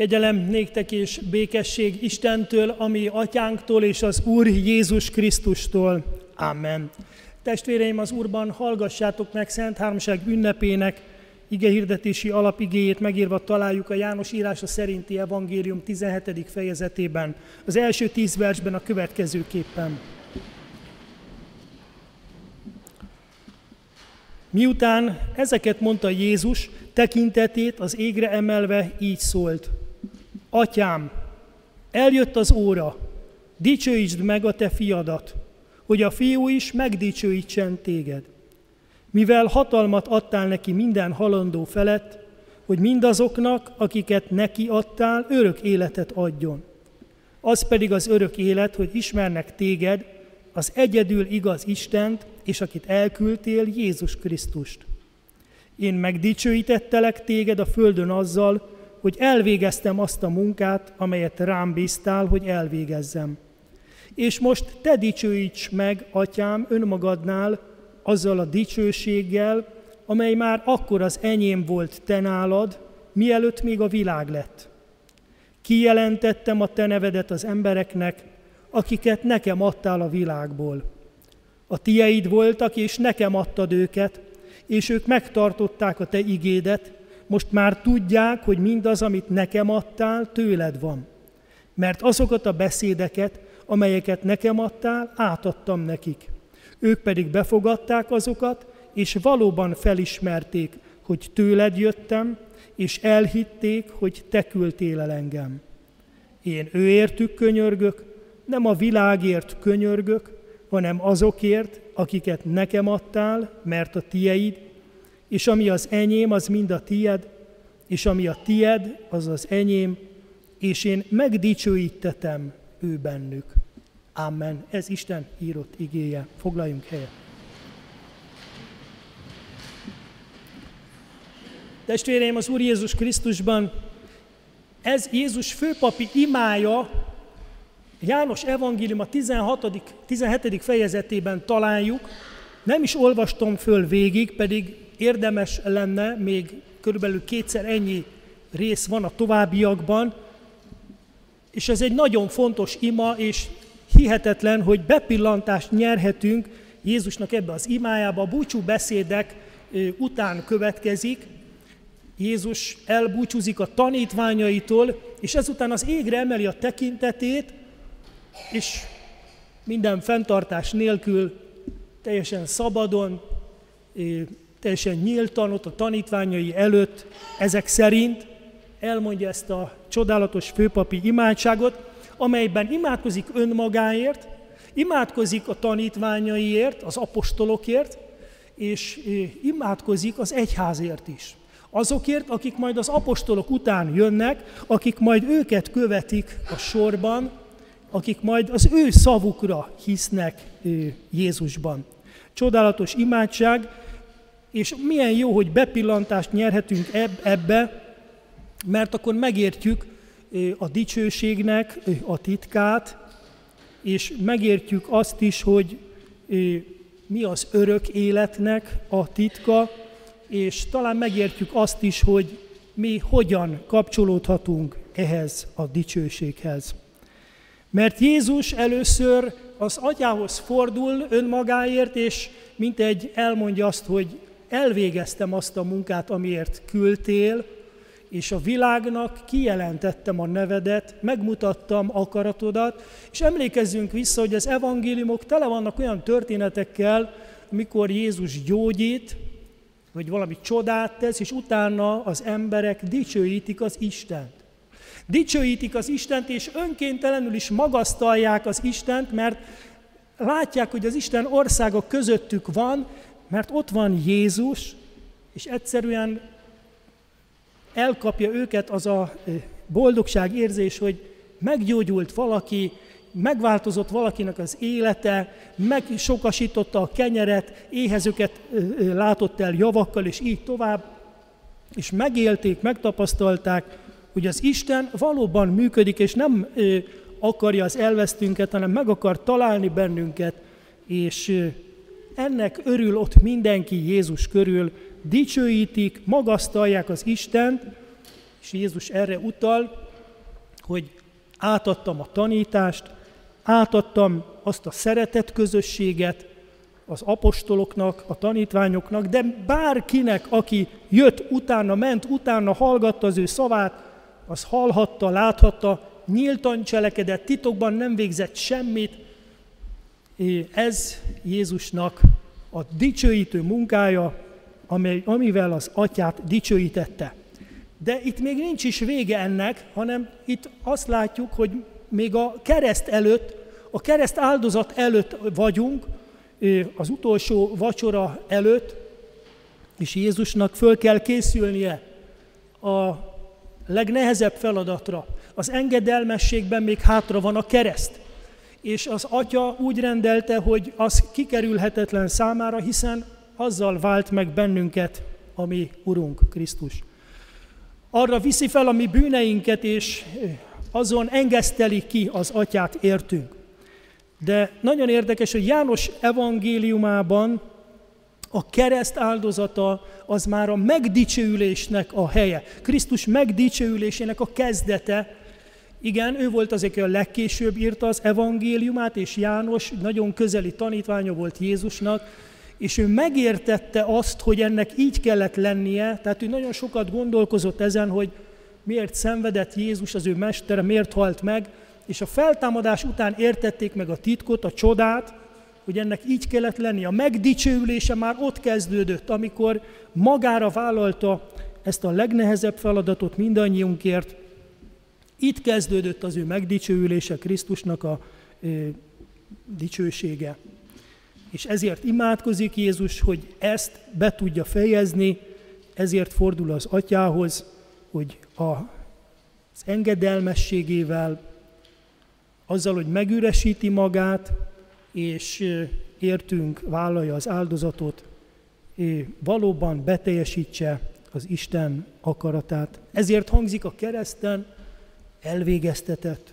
Kegyelem néktek és békesség Istentől, ami atyánktól és az Úr Jézus Krisztustól. Amen. Testvéreim, az Úrban hallgassátok meg Szent Háromság ünnepének igehirdetési alapigéjét megírva találjuk a János írása szerinti evangélium 17. fejezetében, az első tíz versben a következőképpen. Miután ezeket mondta Jézus, tekintetét az égre emelve így szólt. Atyám, eljött az óra, dicsőítsd meg a te fiadat, hogy a fiú is megdicsőítsen téged. Mivel hatalmat adtál neki minden halandó felett, hogy mindazoknak, akiket neki adtál, örök életet adjon. Az pedig az örök élet, hogy ismernek téged, az egyedül igaz Istent, és akit elküldtél, Jézus Krisztust. Én megdicsőítettelek téged a földön azzal, hogy elvégeztem azt a munkát, amelyet rám bíztál, hogy elvégezzem. És most te dicsőíts meg, atyám, önmagadnál azzal a dicsőséggel, amely már akkor az enyém volt te nálad, mielőtt még a világ lett. Kijelentettem a te nevedet az embereknek, akiket nekem adtál a világból. A tieid voltak, és nekem adtad őket, és ők megtartották a te igédet, most már tudják, hogy mindaz, amit nekem adtál, tőled van. Mert azokat a beszédeket, amelyeket nekem adtál, átadtam nekik. Ők pedig befogadták azokat, és valóban felismerték, hogy tőled jöttem, és elhitték, hogy te küldtél el engem. Én őértük könyörgök, nem a világért könyörgök, hanem azokért, akiket nekem adtál, mert a tieid, és ami az enyém, az mind a tied, és ami a tied, az az enyém, és én megdicsőítetem ő bennük. Amen. Ez Isten írott igéje. Foglaljunk helyet. Testvéreim, az Úr Jézus Krisztusban ez Jézus főpapi imája, János evangélium a 16. 17. fejezetében találjuk, nem is olvastam föl végig, pedig érdemes lenne, még körülbelül kétszer ennyi rész van a továbbiakban, és ez egy nagyon fontos ima, és hihetetlen, hogy bepillantást nyerhetünk Jézusnak ebbe az imájába, a búcsú beszédek után következik, Jézus elbúcsúzik a tanítványaitól, és ezután az égre emeli a tekintetét, és minden fenntartás nélkül, teljesen szabadon, teljesen nyíltan ott a tanítványai előtt, ezek szerint elmondja ezt a csodálatos főpapi imádságot, amelyben imádkozik önmagáért, imádkozik a tanítványaiért, az apostolokért, és imádkozik az egyházért is. Azokért, akik majd az apostolok után jönnek, akik majd őket követik a sorban, akik majd az ő szavukra hisznek Jézusban. Csodálatos imádság, és milyen jó, hogy bepillantást nyerhetünk ebbe, mert akkor megértjük a dicsőségnek a titkát, és megértjük azt is, hogy mi az örök életnek a titka, és talán megértjük azt is, hogy mi hogyan kapcsolódhatunk ehhez a dicsőséghez. Mert Jézus először az atyához fordul önmagáért, és mint egy elmondja azt, hogy elvégeztem azt a munkát, amiért küldtél, és a világnak kijelentettem a nevedet, megmutattam akaratodat, és emlékezzünk vissza, hogy az evangéliumok tele vannak olyan történetekkel, mikor Jézus gyógyít, vagy valami csodát tesz, és utána az emberek dicsőítik az Istent. Dicsőítik az Istent, és önkéntelenül is magasztalják az Istent, mert látják, hogy az Isten országa közöttük van, mert ott van Jézus, és egyszerűen elkapja őket az a boldogság érzés, hogy meggyógyult valaki, megváltozott valakinek az élete, megsokasította a kenyeret, éhezőket látott el javakkal, és így tovább, és megélték, megtapasztalták, hogy az Isten valóban működik, és nem akarja az elvesztünket, hanem meg akar találni bennünket, és ennek örül ott mindenki Jézus körül, dicsőítik, magasztalják az Istent, és Jézus erre utal, hogy átadtam a tanítást, átadtam azt a szeretet közösséget az apostoloknak, a tanítványoknak, de bárkinek, aki jött utána, ment utána, hallgatta az ő szavát, az hallhatta, láthatta, nyíltan cselekedett, titokban nem végzett semmit. Ez Jézusnak a dicsőítő munkája, amely, amivel az atyát dicsőítette. De itt még nincs is vége ennek, hanem itt azt látjuk, hogy még a kereszt előtt, a kereszt áldozat előtt vagyunk, az utolsó vacsora előtt, és Jézusnak föl kell készülnie a legnehezebb feladatra. Az engedelmességben még hátra van a kereszt. És az atya úgy rendelte, hogy az kikerülhetetlen számára, hiszen azzal vált meg bennünket a mi Urunk Krisztus. Arra viszi fel a mi bűneinket, és azon engeszteli ki az atyát értünk. De nagyon érdekes, hogy János evangéliumában a kereszt áldozata az már a megdicsőülésnek a helye. Krisztus megdicsőülésének a kezdete. Igen, ő volt az, aki a legkésőbb írta az evangéliumát, és János nagyon közeli tanítványa volt Jézusnak, és ő megértette azt, hogy ennek így kellett lennie, tehát ő nagyon sokat gondolkozott ezen, hogy miért szenvedett Jézus, az ő mestere, miért halt meg, és a feltámadás után értették meg a titkot, a csodát, hogy ennek így kellett lenni. A megdicsőülése már ott kezdődött, amikor magára vállalta ezt a legnehezebb feladatot mindannyiunkért. Itt kezdődött az ő megdicsőülése, Krisztusnak a ö, dicsősége. És ezért imádkozik Jézus, hogy ezt be tudja fejezni, ezért fordul az atyához, hogy a, az engedelmességével, azzal, hogy megüresíti magát, és értünk vállalja az áldozatot, valóban beteljesítse az Isten akaratát. Ezért hangzik a kereszten elvégeztetett.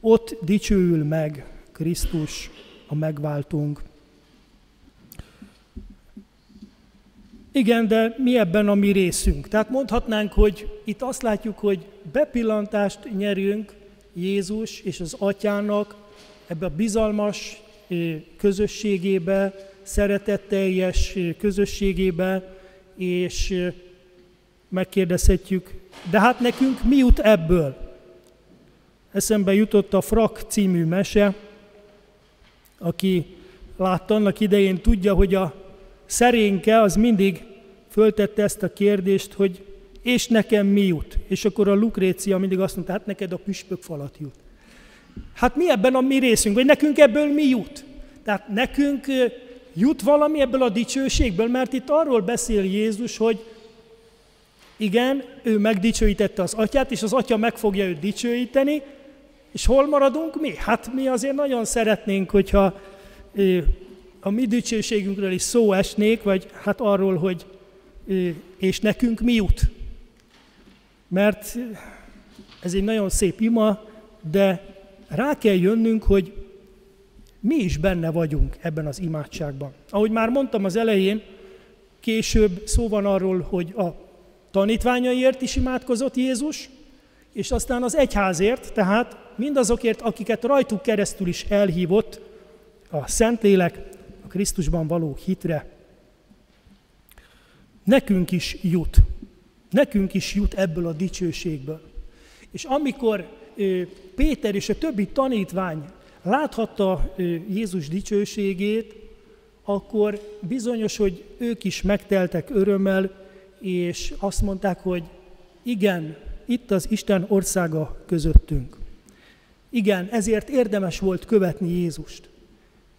Ott dicsőül meg Krisztus, a megváltunk. Igen, de mi ebben a mi részünk? Tehát mondhatnánk, hogy itt azt látjuk, hogy bepillantást nyerünk Jézus és az atyának ebbe a bizalmas közösségébe, szeretetteljes közösségébe, és megkérdezhetjük, de hát nekünk mi jut ebből? Eszembe jutott a Frak című mese, aki látta annak idején, tudja, hogy a szerénke az mindig föltette ezt a kérdést, hogy és nekem mi jut? És akkor a Lukrécia mindig azt mondta, hát neked a püspök falat jut. Hát mi ebben a mi részünk, vagy nekünk ebből mi jut? Tehát nekünk jut valami ebből a dicsőségből, mert itt arról beszél Jézus, hogy igen, ő megdicsőítette az atyát, és az atya meg fogja őt dicsőíteni, és hol maradunk mi? Hát mi azért nagyon szeretnénk, hogyha a mi dicsőségünkről is szó esnék, vagy hát arról, hogy és nekünk mi jut. Mert ez egy nagyon szép ima, de rá kell jönnünk, hogy mi is benne vagyunk ebben az imádságban. Ahogy már mondtam az elején, később szó van arról, hogy a tanítványaiért is imádkozott Jézus, és aztán az egyházért, tehát mindazokért, akiket rajtuk keresztül is elhívott a Szentlélek a Krisztusban való hitre. Nekünk is jut. Nekünk is jut ebből a dicsőségből. És amikor Péter és a többi tanítvány láthatta Jézus dicsőségét, akkor bizonyos, hogy ők is megteltek örömmel, és azt mondták, hogy igen, itt az Isten országa közöttünk. Igen, ezért érdemes volt követni Jézust,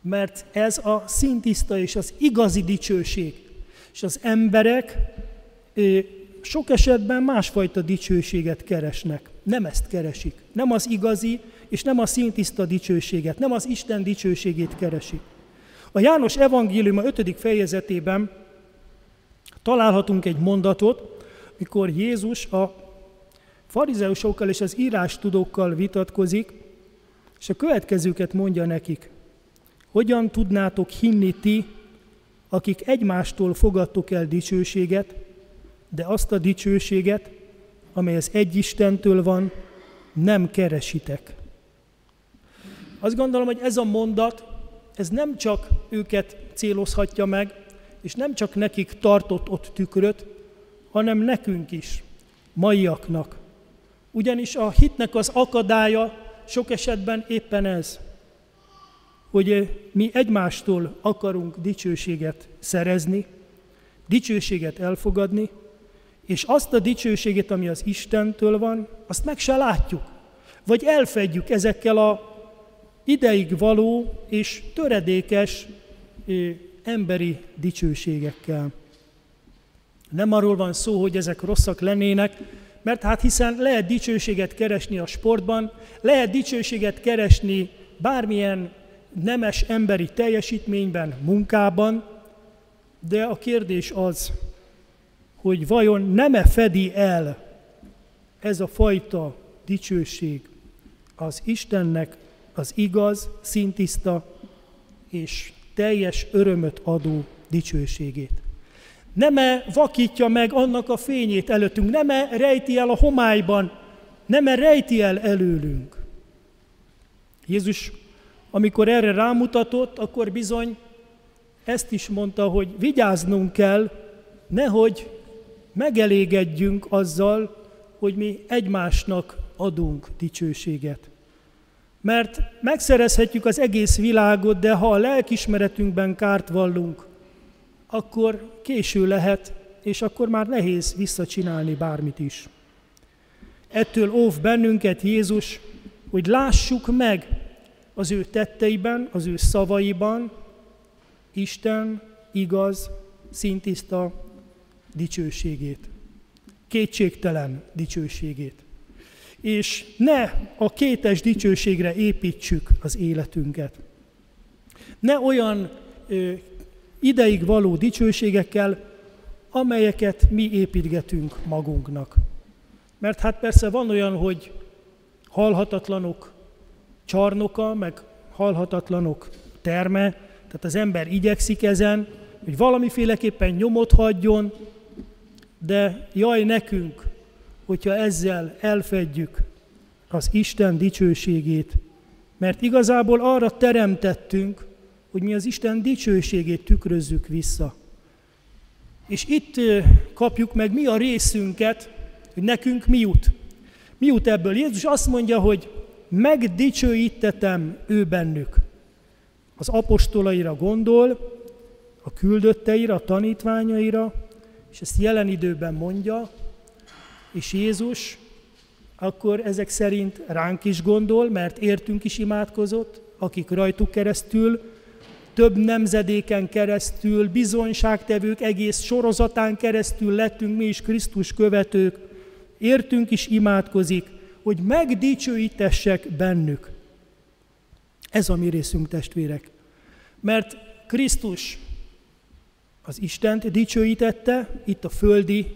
mert ez a szintiszta és az igazi dicsőség. És az emberek sok esetben másfajta dicsőséget keresnek. Nem ezt keresik. Nem az igazi, és nem a szintiszta dicsőséget, nem az Isten dicsőségét keresik. A János evangélium a 5. fejezetében találhatunk egy mondatot, mikor Jézus a farizeusokkal és az írástudókkal vitatkozik, és a következőket mondja nekik. Hogyan tudnátok hinni ti, akik egymástól fogadtok el dicsőséget, de azt a dicsőséget, amely az egy Istentől van, nem keresitek. Azt gondolom, hogy ez a mondat, ez nem csak őket célozhatja meg, és nem csak nekik tartott ott tükröt, hanem nekünk is, maiaknak. Ugyanis a hitnek az akadálya sok esetben éppen ez, hogy mi egymástól akarunk dicsőséget szerezni, dicsőséget elfogadni, és azt a dicsőséget, ami az Istentől van, azt meg se látjuk. Vagy elfedjük ezekkel a ideig való és töredékes emberi dicsőségekkel. Nem arról van szó, hogy ezek rosszak lennének, mert hát hiszen lehet dicsőséget keresni a sportban, lehet dicsőséget keresni bármilyen nemes emberi teljesítményben, munkában, de a kérdés az, hogy vajon nem-e fedi el ez a fajta dicsőség az Istennek az igaz, szintiszta és teljes örömöt adó dicsőségét. Nem-e vakítja meg annak a fényét előttünk, nem-e rejti el a homályban, nem-e rejti el előlünk. Jézus, amikor erre rámutatott, akkor bizony ezt is mondta, hogy vigyáznunk kell, nehogy megelégedjünk azzal, hogy mi egymásnak adunk dicsőséget. Mert megszerezhetjük az egész világot, de ha a lelkismeretünkben kárt vallunk, akkor késő lehet, és akkor már nehéz visszacsinálni bármit is. Ettől óv bennünket Jézus, hogy lássuk meg az ő tetteiben, az ő szavaiban Isten igaz, szintiszta dicsőségét. Kétségtelen dicsőségét és ne a kétes dicsőségre építsük az életünket. Ne olyan ö, ideig való dicsőségekkel, amelyeket mi építgetünk magunknak. Mert hát persze van olyan, hogy halhatatlanok csarnoka, meg halhatatlanok terme, tehát az ember igyekszik ezen, hogy valamiféleképpen nyomot hagyjon, de jaj nekünk, hogyha ezzel elfedjük az Isten dicsőségét, mert igazából arra teremtettünk, hogy mi az Isten dicsőségét tükrözzük vissza. És itt kapjuk meg mi a részünket, hogy nekünk mi jut. Mi jut ebből? Jézus azt mondja, hogy megdicsőítetem ő bennük. Az apostolaira gondol, a küldötteire, a tanítványaira, és ezt jelen időben mondja, és Jézus akkor ezek szerint ránk is gondol, mert értünk is imádkozott, akik rajtuk keresztül, több nemzedéken keresztül, bizonyságtevők egész sorozatán keresztül lettünk mi is Krisztus követők, értünk is imádkozik, hogy megdicsőítessek bennük. Ez a mi részünk, testvérek. Mert Krisztus az Istent dicsőítette, itt a földi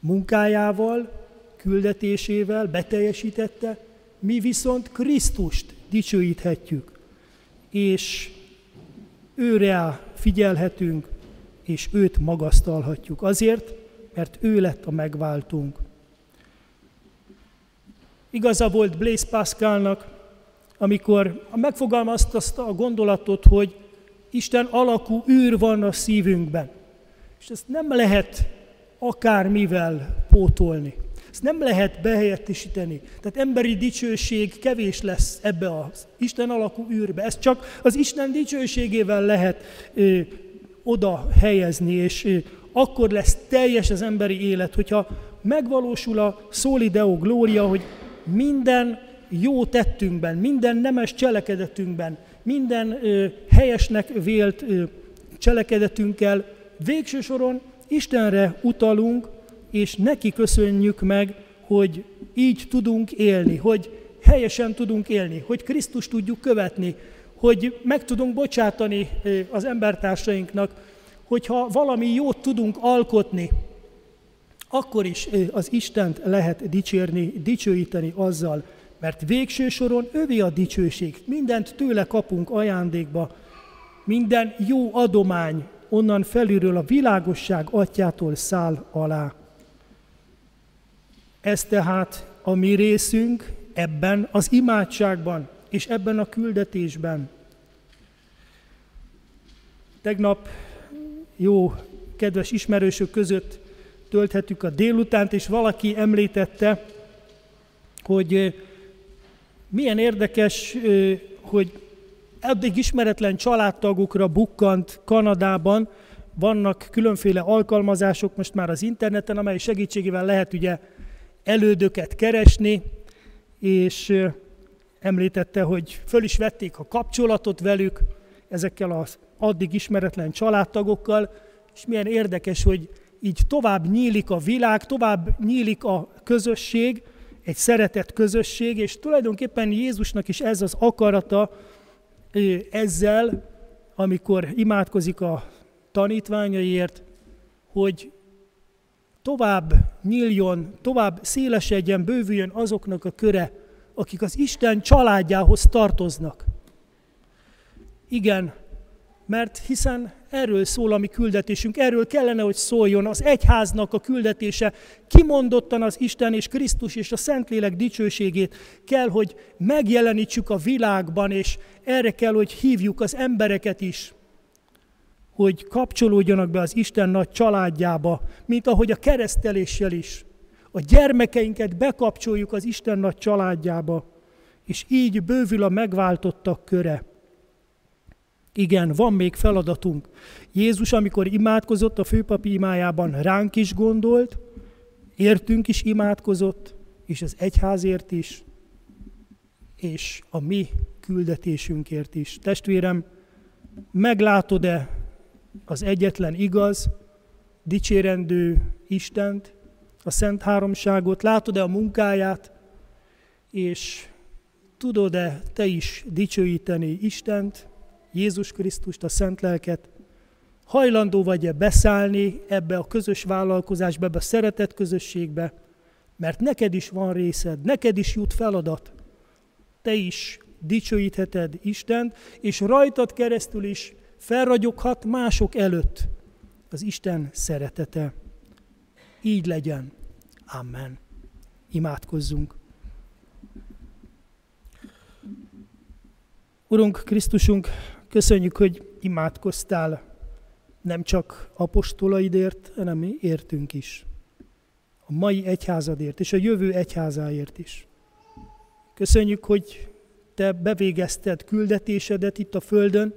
munkájával, küldetésével beteljesítette, mi viszont Krisztust dicsőíthetjük, és őre figyelhetünk, és őt magasztalhatjuk azért, mert ő lett a megváltunk. Igaza volt Blaise Pascalnak, amikor megfogalmazta azt a gondolatot, hogy Isten alakú űr van a szívünkben. És ezt nem lehet akármivel pótolni. Ezt nem lehet behelyettesíteni. Tehát emberi dicsőség kevés lesz ebbe az Isten alakú űrbe. Ezt csak az Isten dicsőségével lehet ö, oda helyezni, és ö, akkor lesz teljes az emberi élet, hogyha megvalósul a solideo glória, hogy minden jó tettünkben, minden nemes cselekedetünkben, minden ö, helyesnek vélt ö, cselekedetünkkel végső soron Istenre utalunk, és neki köszönjük meg, hogy így tudunk élni, hogy helyesen tudunk élni, hogy Krisztus tudjuk követni, hogy meg tudunk bocsátani az embertársainknak, hogyha valami jót tudunk alkotni, akkor is az Istent lehet dicsérni, dicsőíteni azzal, mert végső soron övé a dicsőség. Mindent tőle kapunk ajándékba, minden jó adomány onnan felülről a világosság atyától száll alá. Ez tehát a mi részünk, ebben az imádságban és ebben a küldetésben. Tegnap jó, kedves ismerősök között tölthetük a délutánt, és valaki említette, hogy milyen érdekes, hogy eddig ismeretlen családtagokra bukkant Kanadában, vannak különféle alkalmazások most már az interneten, amely segítségével lehet ugye elődöket keresni, és említette, hogy föl is vették a kapcsolatot velük, ezekkel az addig ismeretlen családtagokkal, és milyen érdekes, hogy így tovább nyílik a világ, tovább nyílik a közösség, egy szeretett közösség, és tulajdonképpen Jézusnak is ez az akarata ezzel, amikor imádkozik a tanítványaiért, hogy tovább nyíljon, tovább szélesedjen, bővüljön azoknak a köre, akik az Isten családjához tartoznak. Igen, mert hiszen erről szól a mi küldetésünk, erről kellene, hogy szóljon az egyháznak a küldetése, kimondottan az Isten és Krisztus és a Szentlélek dicsőségét kell, hogy megjelenítsük a világban, és erre kell, hogy hívjuk az embereket is, hogy kapcsolódjanak be az Isten nagy családjába, mint ahogy a kereszteléssel is. A gyermekeinket bekapcsoljuk az Isten nagy családjába, és így bővül a megváltottak köre. Igen, van még feladatunk. Jézus, amikor imádkozott a főpapi imájában, ránk is gondolt, értünk is imádkozott, és az egyházért is, és a mi küldetésünkért is. Testvérem, meglátod-e az egyetlen igaz, dicsérendő Istent, a Szent Háromságot, látod-e a munkáját, és tudod-e te is dicsőíteni Istent, Jézus Krisztust, a Szent Lelket, hajlandó vagy-e beszállni ebbe a közös vállalkozásba, ebbe a szeretett közösségbe, mert neked is van részed, neked is jut feladat. Te is dicsőítheted Istent, és rajtad keresztül is felragyoghat mások előtt az Isten szeretete. Így legyen. Amen. Imádkozzunk. Urunk Krisztusunk, Köszönjük, hogy imádkoztál nem csak apostolaidért, hanem értünk is. A mai egyházadért és a jövő egyházáért is. Köszönjük, hogy te bevégezted küldetésedet itt a Földön,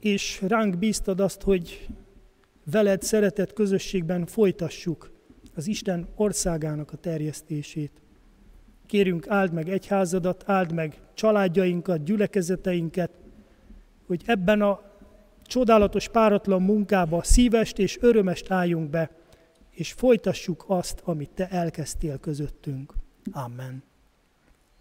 és ránk bíztad azt, hogy veled szeretett közösségben folytassuk az Isten országának a terjesztését. Kérünk, áld meg egyházadat, áld meg családjainkat, gyülekezeteinket, hogy ebben a csodálatos, páratlan munkába szívest és örömest álljunk be, és folytassuk azt, amit Te elkezdtél közöttünk. Amen.